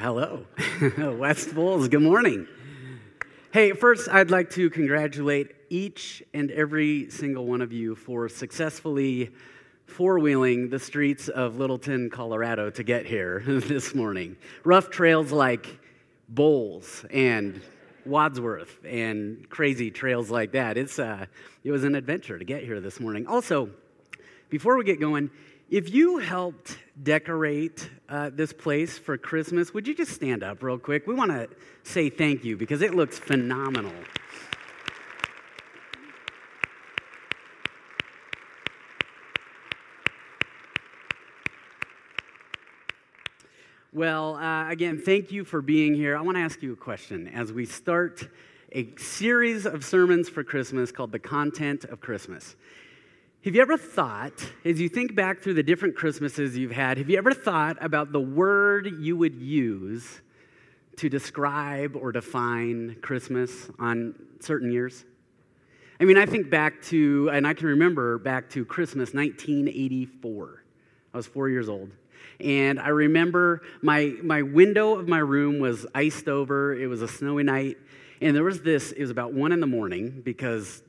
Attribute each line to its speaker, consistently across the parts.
Speaker 1: Hello, West Bowles, good morning. Hey, first, I'd like to congratulate each and every single one of you for successfully four wheeling the streets of Littleton, Colorado to get here this morning. Rough trails like Bowles and Wadsworth and crazy trails like that. It's, uh, it was an adventure to get here this morning. Also, before we get going, if you helped decorate uh, this place for Christmas, would you just stand up real quick? We want to say thank you because it looks phenomenal. Well, uh, again, thank you for being here. I want to ask you a question as we start a series of sermons for Christmas called The Content of Christmas. Have you ever thought, as you think back through the different Christmases you've had, have you ever thought about the word you would use to describe or define Christmas on certain years? I mean, I think back to, and I can remember back to Christmas 1984. I was four years old. And I remember my, my window of my room was iced over. It was a snowy night. And there was this, it was about one in the morning because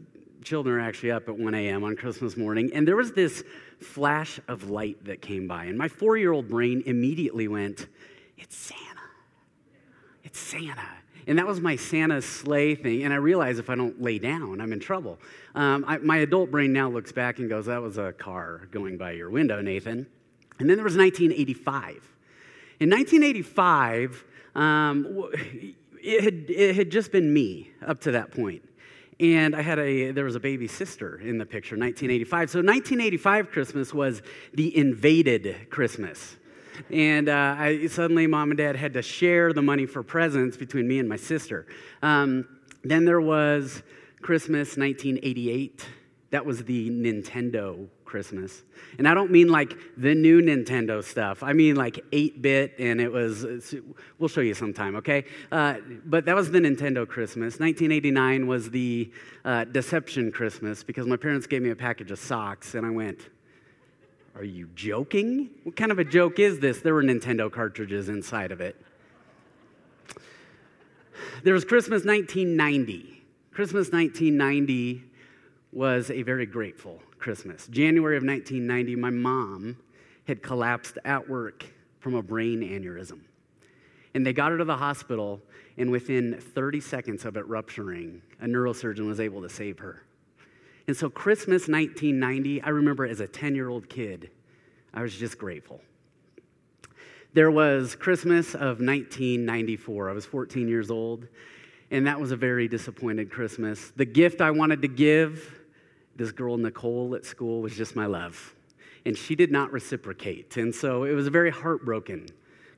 Speaker 1: children are actually up at 1 a.m. on Christmas morning, and there was this flash of light that came by, and my four year old brain immediately went, It's Santa. It's Santa. And that was my Santa sleigh thing. And I realized if I don't lay down, I'm in trouble. Um, I, my adult brain now looks back and goes, That was a car going by your window, Nathan. And then there was 1985. In 1985, um, it, had, it had just been me up to that point and I had a there was a baby sister in the picture, 1985. So 1985 Christmas was the invaded Christmas. And uh, I, suddenly, mom and dad had to share the money for presents between me and my sister. Um, then there was Christmas 1988. That was the Nintendo Christmas. And I don't mean like the new Nintendo stuff. I mean like 8 bit, and it was, we'll show you sometime, okay? Uh, but that was the Nintendo Christmas. 1989 was the uh, Deception Christmas because my parents gave me a package of socks, and I went, Are you joking? What kind of a joke is this? There were Nintendo cartridges inside of it. There was Christmas 1990. Christmas 1990 was a very grateful Christmas. January of 1990, my mom had collapsed at work from a brain aneurysm. And they got her to the hospital, and within 30 seconds of it rupturing, a neurosurgeon was able to save her. And so, Christmas 1990, I remember as a 10 year old kid, I was just grateful. There was Christmas of 1994. I was 14 years old, and that was a very disappointed Christmas. The gift I wanted to give this girl, Nicole, at school was just my love. And she did not reciprocate. And so it was a very heartbroken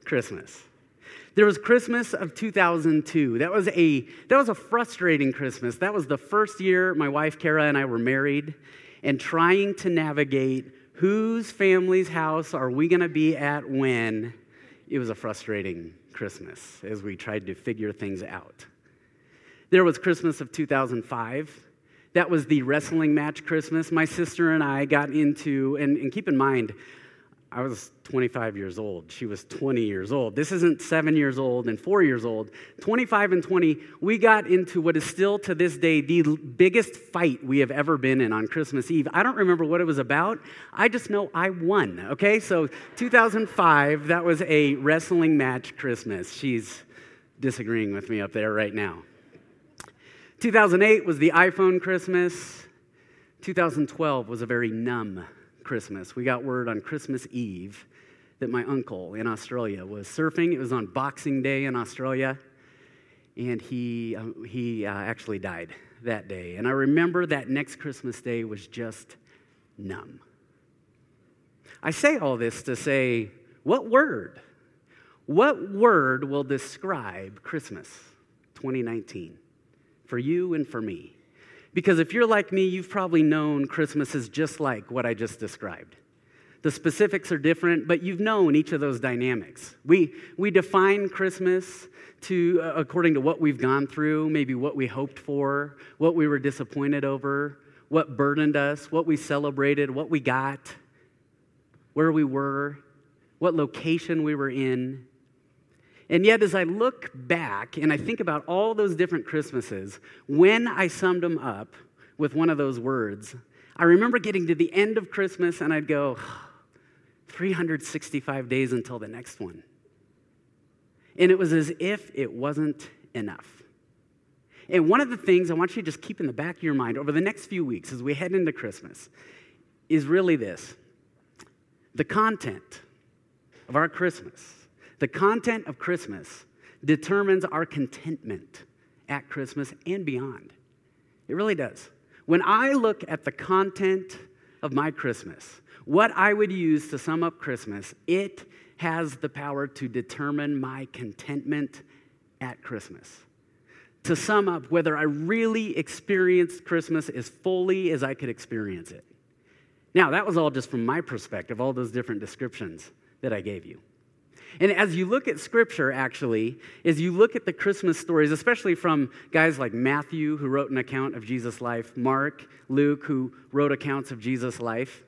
Speaker 1: Christmas. There was Christmas of 2002. That was a that was a frustrating Christmas. That was the first year my wife Kara and I were married and trying to navigate whose family's house are we going to be at when. It was a frustrating Christmas as we tried to figure things out. There was Christmas of 2005. That was the wrestling match Christmas. My sister and I got into, and, and keep in mind, I was 25 years old. She was 20 years old. This isn't seven years old and four years old. 25 and 20, we got into what is still to this day the biggest fight we have ever been in on Christmas Eve. I don't remember what it was about. I just know I won, okay? So 2005, that was a wrestling match Christmas. She's disagreeing with me up there right now. 2008 was the iPhone Christmas. 2012 was a very numb Christmas. We got word on Christmas Eve that my uncle in Australia was surfing. It was on Boxing Day in Australia, and he, uh, he uh, actually died that day. And I remember that next Christmas Day was just numb. I say all this to say, what word? What word will describe Christmas 2019? For you and for me. Because if you're like me, you've probably known Christmas is just like what I just described. The specifics are different, but you've known each of those dynamics. We, we define Christmas to, uh, according to what we've gone through, maybe what we hoped for, what we were disappointed over, what burdened us, what we celebrated, what we got, where we were, what location we were in. And yet, as I look back and I think about all those different Christmases, when I summed them up with one of those words, I remember getting to the end of Christmas and I'd go, 365 days until the next one. And it was as if it wasn't enough. And one of the things I want you to just keep in the back of your mind over the next few weeks as we head into Christmas is really this the content of our Christmas, the content of Christmas determines our contentment at Christmas and beyond. It really does. When I look at the content of my Christmas, what I would use to sum up Christmas, it has the power to determine my contentment at Christmas. To sum up, whether I really experienced Christmas as fully as I could experience it. Now, that was all just from my perspective, all those different descriptions that I gave you. And as you look at scripture, actually, as you look at the Christmas stories, especially from guys like Matthew, who wrote an account of Jesus' life, Mark, Luke, who wrote accounts of Jesus' life,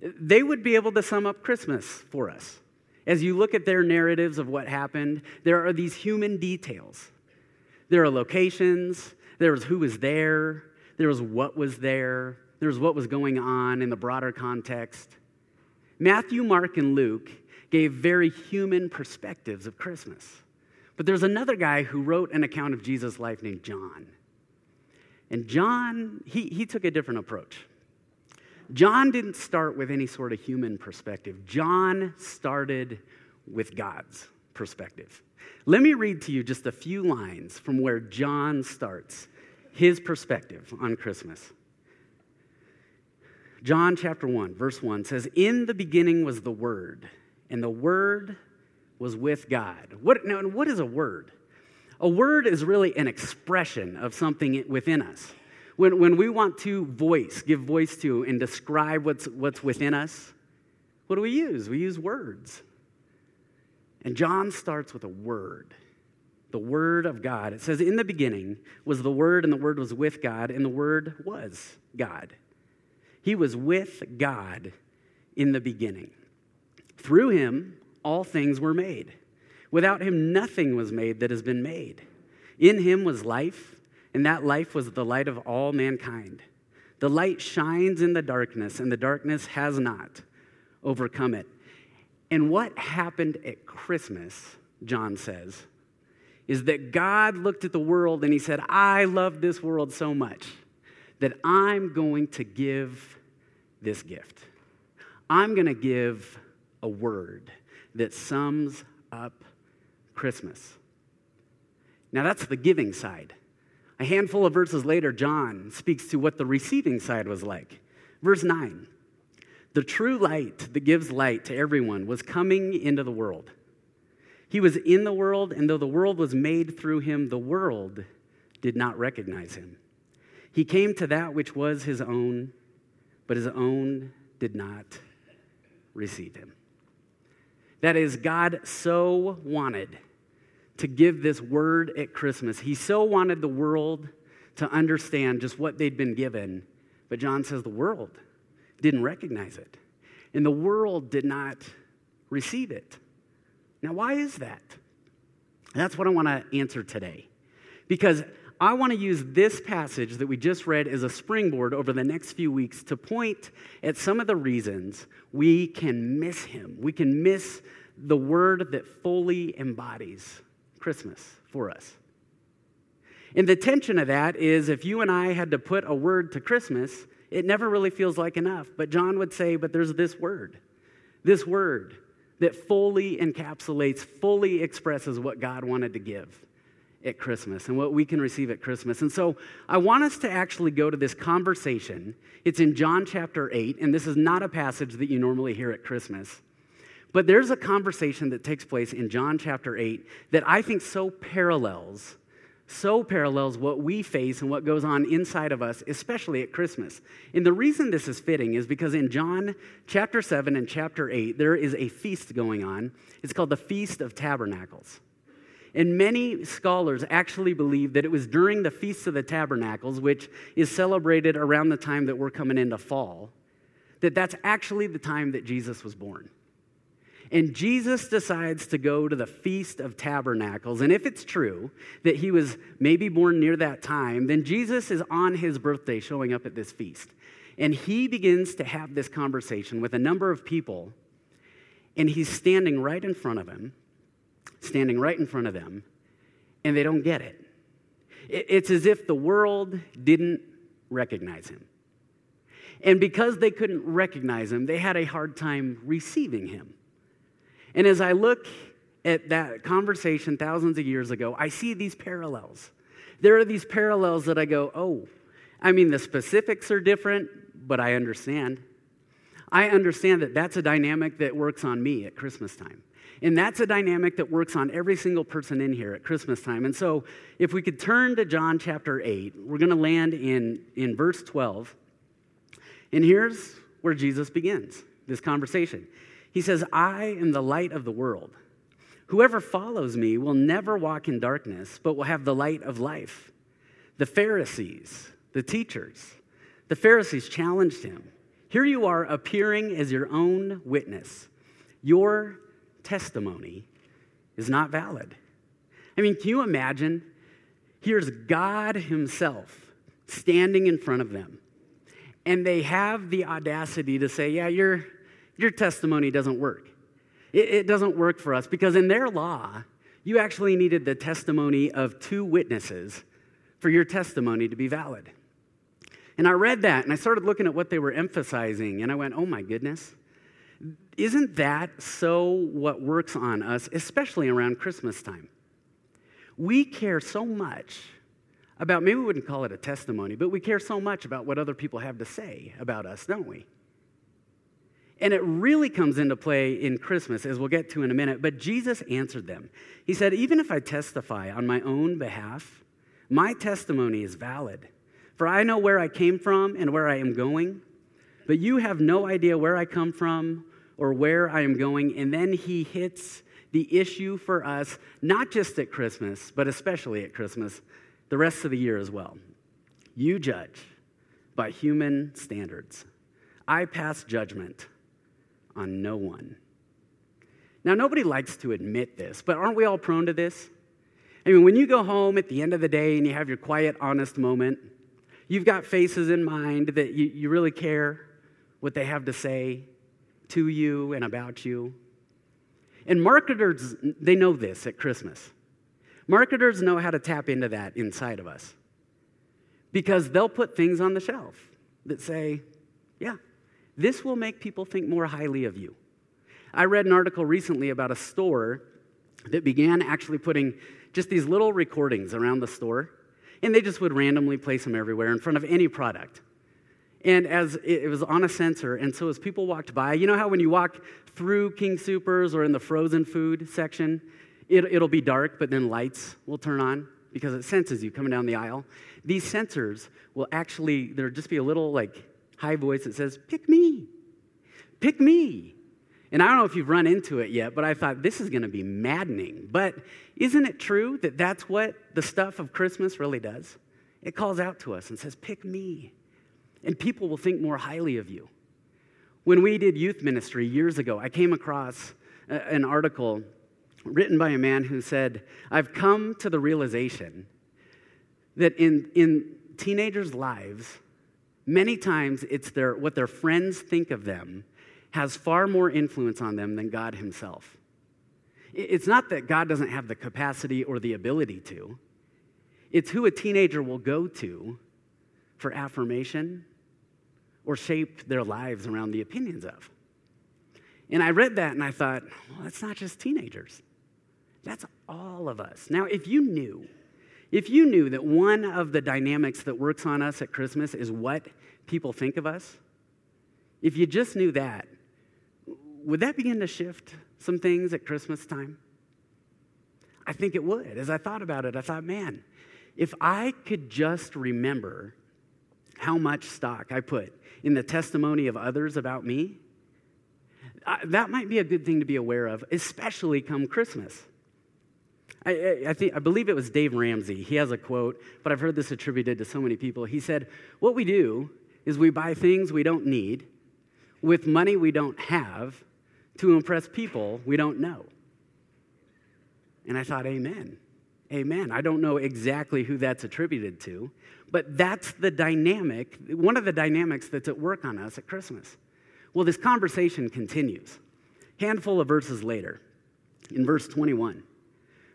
Speaker 1: they would be able to sum up Christmas for us. As you look at their narratives of what happened, there are these human details. There are locations, there was who was there, there was what was there, there was what was going on in the broader context. Matthew, Mark, and Luke gave very human perspectives of Christmas. But there's another guy who wrote an account of Jesus' life named John. And John, he, he took a different approach. John didn't start with any sort of human perspective, John started with God's perspective. Let me read to you just a few lines from where John starts his perspective on Christmas. John chapter 1, verse 1 says, In the beginning was the Word, and the Word was with God. What, now, what is a word? A word is really an expression of something within us. When, when we want to voice, give voice to, and describe what's, what's within us, what do we use? We use words. And John starts with a word the Word of God. It says, In the beginning was the Word, and the Word was with God, and the Word was God. He was with God in the beginning. Through him, all things were made. Without him, nothing was made that has been made. In him was life and that life was the light of all mankind. The light shines in the darkness, and the darkness has not overcome it. And what happened at Christmas, John says, is that God looked at the world and he said, I love this world so much that I'm going to give this gift. I'm going to give a word that sums up Christmas. Now, that's the giving side. A handful of verses later, John speaks to what the receiving side was like. Verse 9 The true light that gives light to everyone was coming into the world. He was in the world, and though the world was made through him, the world did not recognize him. He came to that which was his own, but his own did not receive him. That is, God so wanted to give this word at Christmas. He so wanted the world to understand just what they'd been given. But John says the world didn't recognize it, and the world did not receive it. Now, why is that? That's what I want to answer today. Because I want to use this passage that we just read as a springboard over the next few weeks to point at some of the reasons we can miss him. We can miss the word that fully embodies Christmas for us. And the tension of that is if you and I had to put a word to Christmas, it never really feels like enough. But John would say, but there's this word, this word that fully encapsulates, fully expresses what God wanted to give at Christmas and what we can receive at Christmas. And so I want us to actually go to this conversation. It's in John chapter 8, and this is not a passage that you normally hear at Christmas. But there's a conversation that takes place in John chapter 8 that I think so parallels, so parallels what we face and what goes on inside of us, especially at Christmas. And the reason this is fitting is because in John chapter 7 and chapter 8, there is a feast going on. It's called the Feast of Tabernacles. And many scholars actually believe that it was during the Feast of the Tabernacles, which is celebrated around the time that we're coming into fall, that that's actually the time that Jesus was born. And Jesus decides to go to the Feast of Tabernacles. And if it's true that he was maybe born near that time, then Jesus is on his birthday showing up at this feast. And he begins to have this conversation with a number of people. And he's standing right in front of him, standing right in front of them, and they don't get it. It's as if the world didn't recognize him. And because they couldn't recognize him, they had a hard time receiving him. And as I look at that conversation thousands of years ago, I see these parallels. There are these parallels that I go, oh, I mean, the specifics are different, but I understand. I understand that that's a dynamic that works on me at Christmas time. And that's a dynamic that works on every single person in here at Christmas time. And so, if we could turn to John chapter 8, we're going to land in, in verse 12. And here's where Jesus begins this conversation. He says, I am the light of the world. Whoever follows me will never walk in darkness, but will have the light of life. The Pharisees, the teachers, the Pharisees challenged him. Here you are appearing as your own witness. Your testimony is not valid. I mean, can you imagine? Here's God Himself standing in front of them, and they have the audacity to say, Yeah, you're, your testimony doesn't work. It, it doesn't work for us because in their law, you actually needed the testimony of two witnesses for your testimony to be valid. And I read that and I started looking at what they were emphasizing, and I went, oh my goodness. Isn't that so what works on us, especially around Christmas time? We care so much about, maybe we wouldn't call it a testimony, but we care so much about what other people have to say about us, don't we? And it really comes into play in Christmas, as we'll get to in a minute. But Jesus answered them. He said, Even if I testify on my own behalf, my testimony is valid. For I know where I came from and where I am going, but you have no idea where I come from or where I am going. And then he hits the issue for us, not just at Christmas, but especially at Christmas, the rest of the year as well. You judge by human standards. I pass judgment on no one. Now, nobody likes to admit this, but aren't we all prone to this? I mean, when you go home at the end of the day and you have your quiet, honest moment, you've got faces in mind that you, you really care what they have to say to you and about you. And marketers, they know this at Christmas. Marketers know how to tap into that inside of us because they'll put things on the shelf that say, yeah, this will make people think more highly of you. I read an article recently about a store that began actually putting just these little recordings around the store, and they just would randomly place them everywhere in front of any product. And as it was on a sensor, and so as people walked by, you know how when you walk through King Supers or in the frozen food section, it, it'll be dark, but then lights will turn on because it senses you coming down the aisle. These sensors will actually, there'll just be a little like high voice that says, Pick me, pick me. And I don't know if you've run into it yet, but I thought this is going to be maddening. But isn't it true that that's what the stuff of Christmas really does? It calls out to us and says, Pick me. And people will think more highly of you. When we did youth ministry years ago, I came across an article written by a man who said, I've come to the realization that in, in teenagers' lives, Many times, it's their, what their friends think of them has far more influence on them than God Himself. It's not that God doesn't have the capacity or the ability to, it's who a teenager will go to for affirmation or shape their lives around the opinions of. And I read that and I thought, well, that's not just teenagers. That's all of us. Now, if you knew if you knew that one of the dynamics that works on us at Christmas is what people think of us, if you just knew that, would that begin to shift some things at Christmas time? I think it would. As I thought about it, I thought, man, if I could just remember how much stock I put in the testimony of others about me, that might be a good thing to be aware of, especially come Christmas. I, I, think, I believe it was Dave Ramsey. He has a quote, but I've heard this attributed to so many people. He said, What we do is we buy things we don't need with money we don't have to impress people we don't know. And I thought, Amen. Amen. I don't know exactly who that's attributed to, but that's the dynamic, one of the dynamics that's at work on us at Christmas. Well, this conversation continues. Handful of verses later, in verse 21,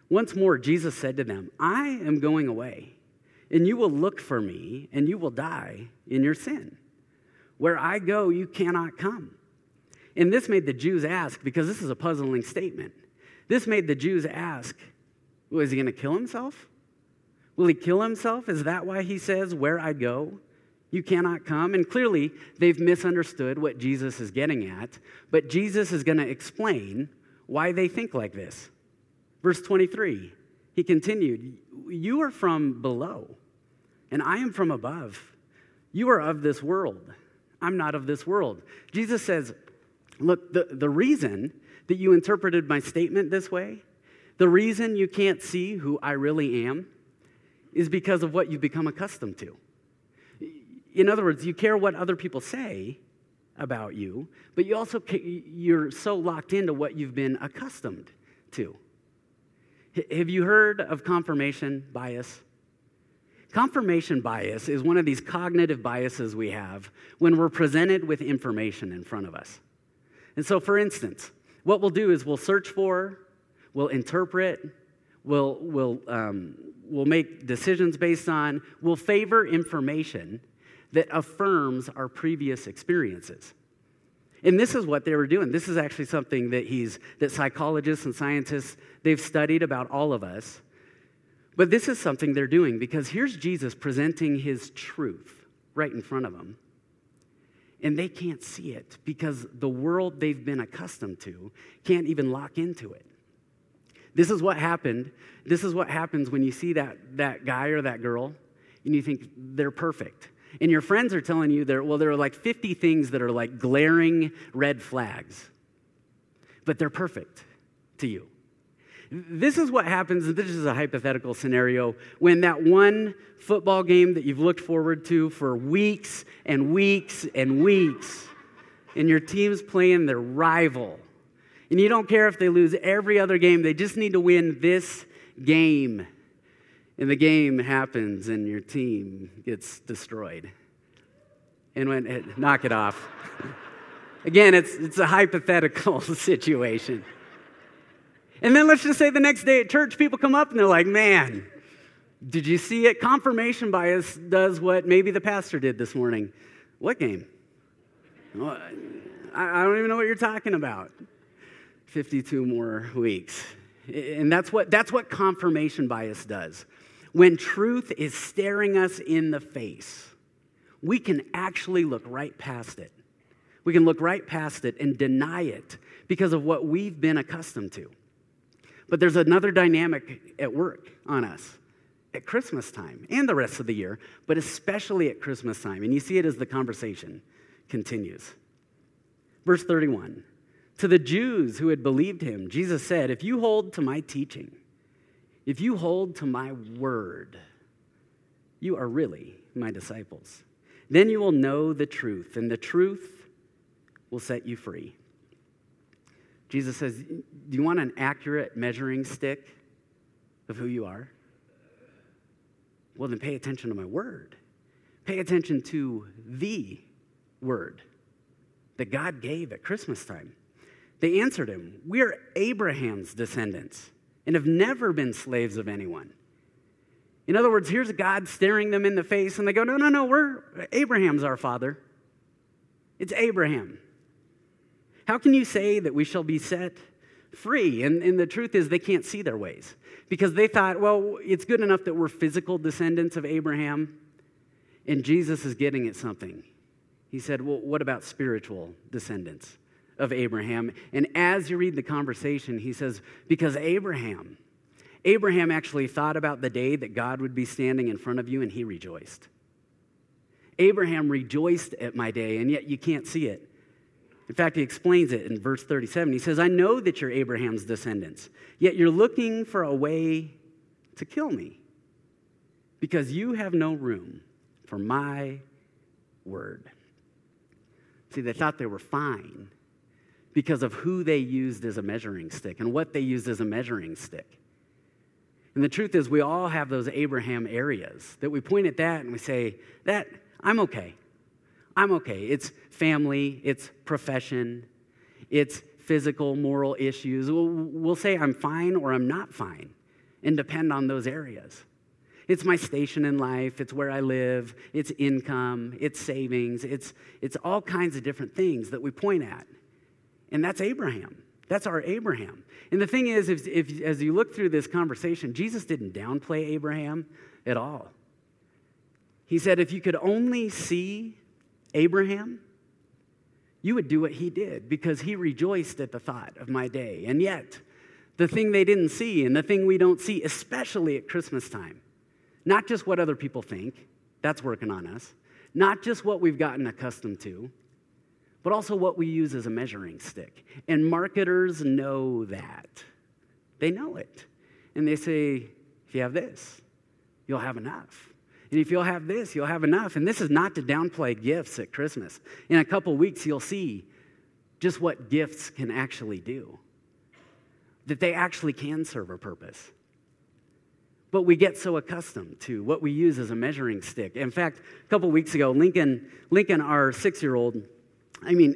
Speaker 1: once more Jesus said to them, I am going away, and you will look for me, and you will die in your sin. Where I go, you cannot come. And this made the Jews ask, because this is a puzzling statement. This made the Jews ask, is he going to kill himself? Will he kill himself? Is that why he says, Where I go, you cannot come? And clearly, they've misunderstood what Jesus is getting at, but Jesus is going to explain why they think like this. Verse 23, he continued, You are from below, and I am from above. You are of this world. I'm not of this world. Jesus says, Look, the, the reason that you interpreted my statement this way, the reason you can't see who I really am, is because of what you've become accustomed to. In other words, you care what other people say about you, but you also you're so locked into what you've been accustomed to. Have you heard of confirmation bias? Confirmation bias is one of these cognitive biases we have when we're presented with information in front of us. And so, for instance, what we'll do is we'll search for, we'll interpret, we'll, we'll, um, we'll make decisions based on, we'll favor information that affirms our previous experiences. And this is what they were doing. This is actually something that he's that psychologists and scientists they've studied about all of us. But this is something they're doing because here's Jesus presenting his truth right in front of them. And they can't see it because the world they've been accustomed to can't even lock into it. This is what happened. This is what happens when you see that, that guy or that girl and you think they're perfect. And your friends are telling you there, well, there are like 50 things that are like glaring red flags, but they're perfect to you. This is what happens, and this is a hypothetical scenario, when that one football game that you've looked forward to for weeks and weeks and weeks, and your team's playing their rival, and you don't care if they lose every other game, they just need to win this game and the game happens and your team gets destroyed. And when it, knock it off. Again, it's, it's a hypothetical situation. And then let's just say the next day at church, people come up and they're like, man, did you see it? Confirmation bias does what maybe the pastor did this morning. What game? I don't even know what you're talking about. 52 more weeks. And that's what, that's what confirmation bias does. When truth is staring us in the face, we can actually look right past it. We can look right past it and deny it because of what we've been accustomed to. But there's another dynamic at work on us at Christmas time and the rest of the year, but especially at Christmas time. And you see it as the conversation continues. Verse 31 To the Jews who had believed him, Jesus said, If you hold to my teaching, if you hold to my word, you are really my disciples. Then you will know the truth, and the truth will set you free. Jesus says, Do you want an accurate measuring stick of who you are? Well, then pay attention to my word. Pay attention to the word that God gave at Christmas time. They answered him, We are Abraham's descendants and have never been slaves of anyone. In other words, here's God staring them in the face, and they go, No, no, no, we're Abraham's our father. It's Abraham. How can you say that we shall be set free? And, and the truth is, they can't see their ways because they thought, well, it's good enough that we're physical descendants of Abraham. And Jesus is getting at something. He said, well, what about spiritual descendants? Of Abraham. And as you read the conversation, he says, Because Abraham, Abraham actually thought about the day that God would be standing in front of you and he rejoiced. Abraham rejoiced at my day, and yet you can't see it. In fact, he explains it in verse 37. He says, I know that you're Abraham's descendants, yet you're looking for a way to kill me because you have no room for my word. See, they thought they were fine because of who they used as a measuring stick and what they used as a measuring stick. And the truth is, we all have those Abraham areas that we point at that and we say, That, I'm okay. I'm okay. It's family, it's profession, it's physical, moral issues. We'll, we'll say I'm fine or I'm not fine and depend on those areas. It's my station in life, it's where I live, it's income, it's savings, it's, it's all kinds of different things that we point at. And that's Abraham. That's our Abraham. And the thing is, if, if, as you look through this conversation, Jesus didn't downplay Abraham at all. He said, if you could only see Abraham, you would do what he did because he rejoiced at the thought of my day. And yet, the thing they didn't see and the thing we don't see, especially at Christmas time, not just what other people think, that's working on us, not just what we've gotten accustomed to, but also what we use as a measuring stick. And marketers know that. They know it. And they say, if you have this, you'll have enough. And if you'll have this, you'll have enough. And this is not to downplay gifts at Christmas. In a couple weeks, you'll see just what gifts can actually do, that they actually can serve a purpose. But we get so accustomed to what we use as a measuring stick. In fact, a couple weeks ago, Lincoln, Lincoln our six year old, I mean,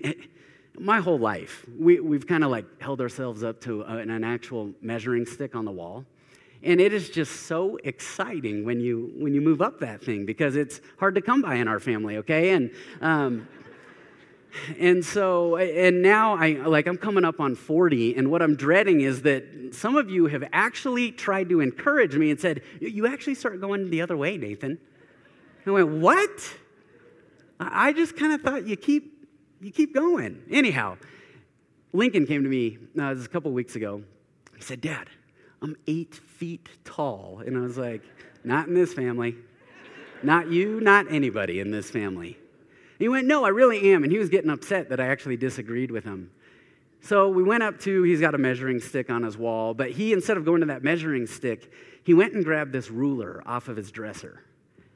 Speaker 1: my whole life, we, we've kind of like held ourselves up to an, an actual measuring stick on the wall. And it is just so exciting when you, when you move up that thing because it's hard to come by in our family, okay? And, um, and so, and now I, like, I'm coming up on 40, and what I'm dreading is that some of you have actually tried to encourage me and said, You actually start going the other way, Nathan. I went, What? I just kind of thought you keep, you keep going. Anyhow, Lincoln came to me uh, a couple weeks ago. He said, Dad, I'm eight feet tall. And I was like, Not in this family. Not you, not anybody in this family. He went, No, I really am. And he was getting upset that I actually disagreed with him. So we went up to, he's got a measuring stick on his wall, but he, instead of going to that measuring stick, he went and grabbed this ruler off of his dresser.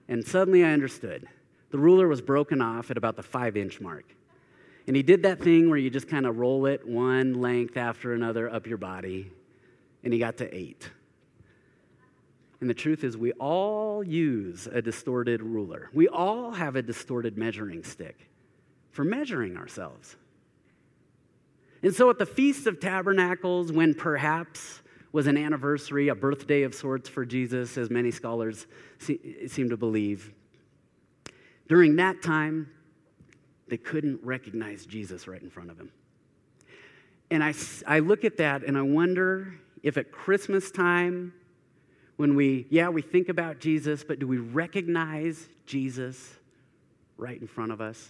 Speaker 1: And suddenly I understood. The ruler was broken off at about the five inch mark. And he did that thing where you just kind of roll it one length after another up your body, and he got to eight. And the truth is, we all use a distorted ruler. We all have a distorted measuring stick for measuring ourselves. And so at the Feast of Tabernacles, when perhaps was an anniversary, a birthday of sorts for Jesus, as many scholars seem to believe, during that time, they couldn't recognize Jesus right in front of him. And I, I look at that and I wonder if at Christmas time, when we, yeah, we think about Jesus, but do we recognize Jesus right in front of us?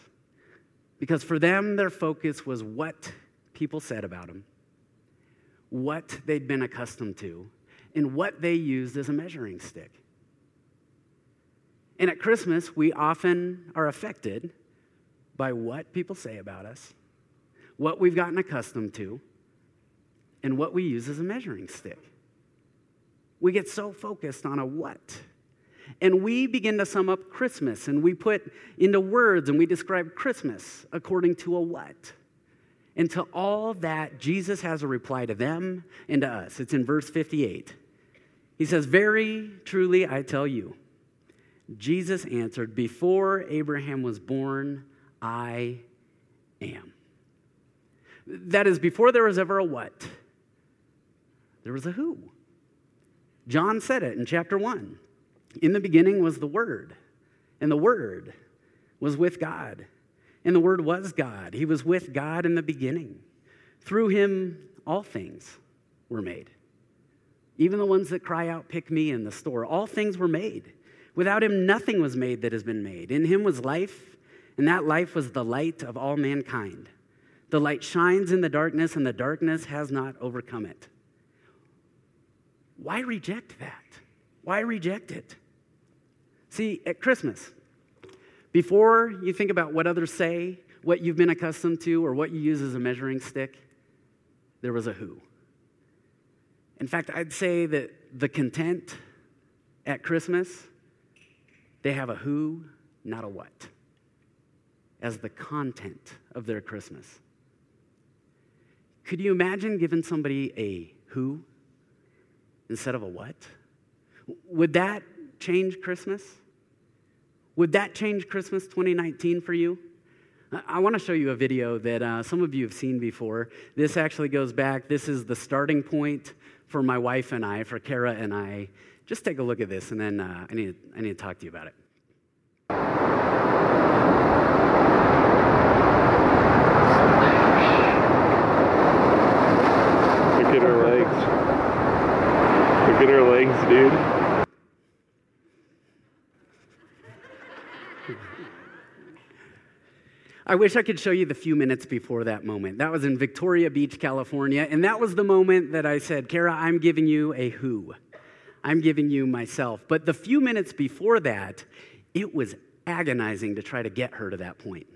Speaker 1: Because for them, their focus was what people said about him, what they'd been accustomed to, and what they used as a measuring stick. And at Christmas, we often are affected by what people say about us, what we've gotten accustomed to, and what we use as a measuring stick. We get so focused on a what. And we begin to sum up Christmas and we put into words and we describe Christmas according to a what. And to all that, Jesus has a reply to them and to us. It's in verse 58. He says, Very truly, I tell you, Jesus answered, Before Abraham was born, I am. That is, before there was ever a what, there was a who. John said it in chapter 1. In the beginning was the Word, and the Word was with God, and the Word was God. He was with God in the beginning. Through him, all things were made. Even the ones that cry out, Pick me in the store, all things were made. Without him, nothing was made that has been made. In him was life, and that life was the light of all mankind. The light shines in the darkness, and the darkness has not overcome it. Why reject that? Why reject it? See, at Christmas, before you think about what others say, what you've been accustomed to, or what you use as a measuring stick, there was a who. In fact, I'd say that the content at Christmas, they have a who, not a what, as the content of their Christmas. Could you imagine giving somebody a who instead of a what? Would that change Christmas? Would that change Christmas 2019 for you? I want to show you a video that uh, some of you have seen before. This actually goes back, this is the starting point for my wife and I, for Kara and I. Just take a look at this, and then uh, I, need, I need to talk to you about it.
Speaker 2: Look at her legs. Look at her legs, dude.
Speaker 1: I wish I could show you the few minutes before that moment. That was in Victoria Beach, California. And that was the moment that I said, Kara, I'm giving you a who. I'm giving you myself. But the few minutes before that, it was agonizing to try to get her to that point.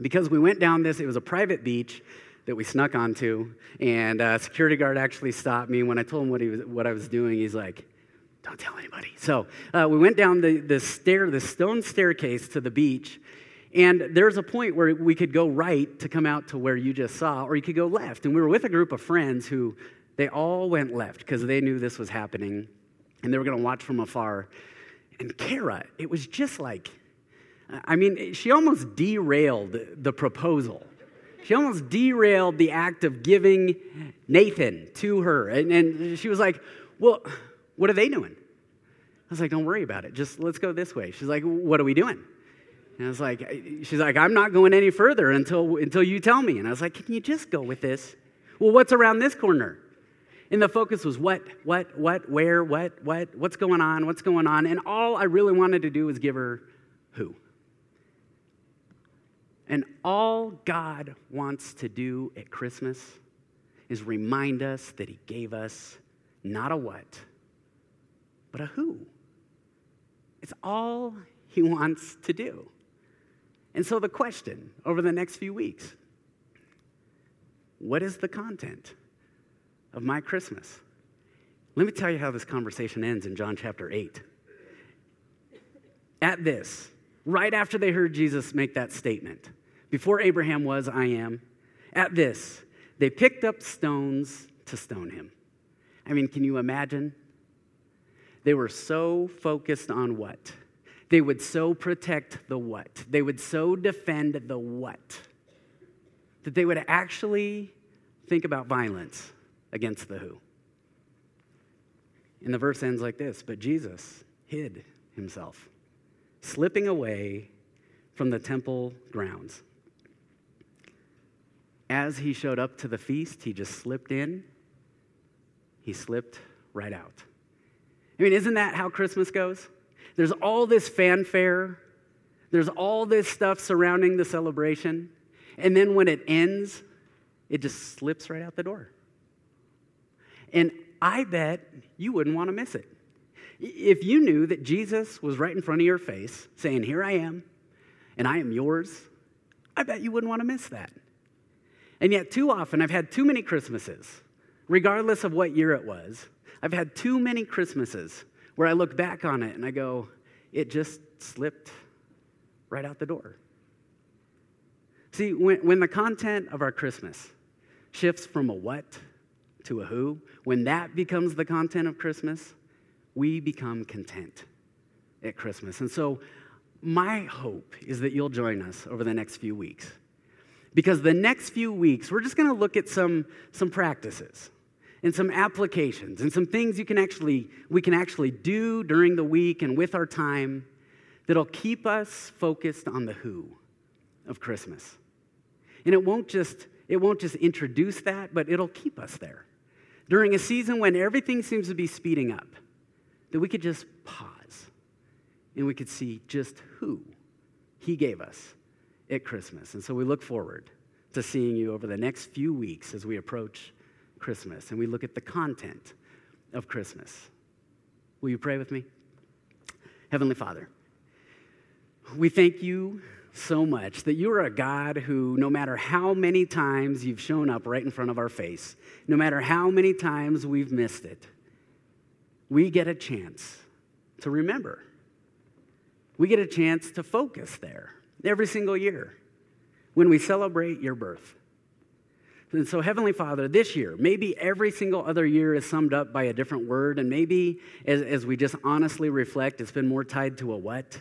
Speaker 1: Because we went down this, it was a private beach that we snuck onto, and a security guard actually stopped me. When I told him what, he was, what I was doing, he's like, don't tell anybody. So uh, we went down the, the stair, the stone staircase to the beach, and there's a point where we could go right to come out to where you just saw, or you could go left. And we were with a group of friends who they all went left because they knew this was happening and they were going to watch from afar. And Kara, it was just like, I mean, she almost derailed the proposal. She almost derailed the act of giving Nathan to her. And, and she was like, Well, what are they doing? I was like, Don't worry about it. Just let's go this way. She's like, What are we doing? And I was like, she's like, I'm not going any further until, until you tell me. And I was like, can you just go with this? Well, what's around this corner? And the focus was what, what, what, where, what, what, what's going on, what's going on. And all I really wanted to do was give her who. And all God wants to do at Christmas is remind us that He gave us not a what, but a who. It's all He wants to do. And so, the question over the next few weeks what is the content of my Christmas? Let me tell you how this conversation ends in John chapter 8. At this, right after they heard Jesus make that statement, before Abraham was, I am, at this, they picked up stones to stone him. I mean, can you imagine? They were so focused on what? They would so protect the what. They would so defend the what that they would actually think about violence against the who. And the verse ends like this But Jesus hid himself, slipping away from the temple grounds. As he showed up to the feast, he just slipped in, he slipped right out. I mean, isn't that how Christmas goes? There's all this fanfare, there's all this stuff surrounding the celebration. And then when it ends, it just slips right out the door. And I bet you wouldn't want to miss it. If you knew that Jesus was right in front of your face saying, Here I am, and I am yours, I bet you wouldn't want to miss that. And yet, too often, I've had too many Christmases, regardless of what year it was. I've had too many Christmases where I look back on it and I go, it just slipped right out the door. See, when, when the content of our Christmas shifts from a what to a who, when that becomes the content of Christmas, we become content at Christmas. And so, my hope is that you'll join us over the next few weeks. Because the next few weeks, we're just going to look at some, some practices and some applications and some things you can actually we can actually do during the week and with our time that'll keep us focused on the who of Christmas. And it won't just it won't just introduce that, but it'll keep us there. During a season when everything seems to be speeding up, that we could just pause and we could see just who he gave us at Christmas. And so we look forward to seeing you over the next few weeks as we approach Christmas and we look at the content of Christmas. Will you pray with me? Heavenly Father, we thank you so much that you are a God who, no matter how many times you've shown up right in front of our face, no matter how many times we've missed it, we get a chance to remember. We get a chance to focus there every single year when we celebrate your birth. And so, Heavenly Father, this year, maybe every single other year is summed up by a different word, and maybe as, as we just honestly reflect, it's been more tied to a what?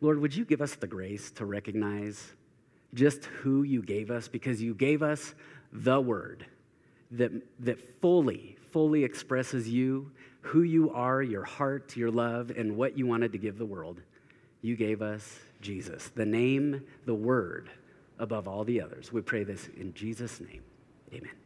Speaker 1: Lord, would you give us the grace to recognize just who you gave us because you gave us the word that, that fully, fully expresses you, who you are, your heart, your love, and what you wanted to give the world. You gave us Jesus, the name, the word above all the others. We pray this in Jesus' name. Amen.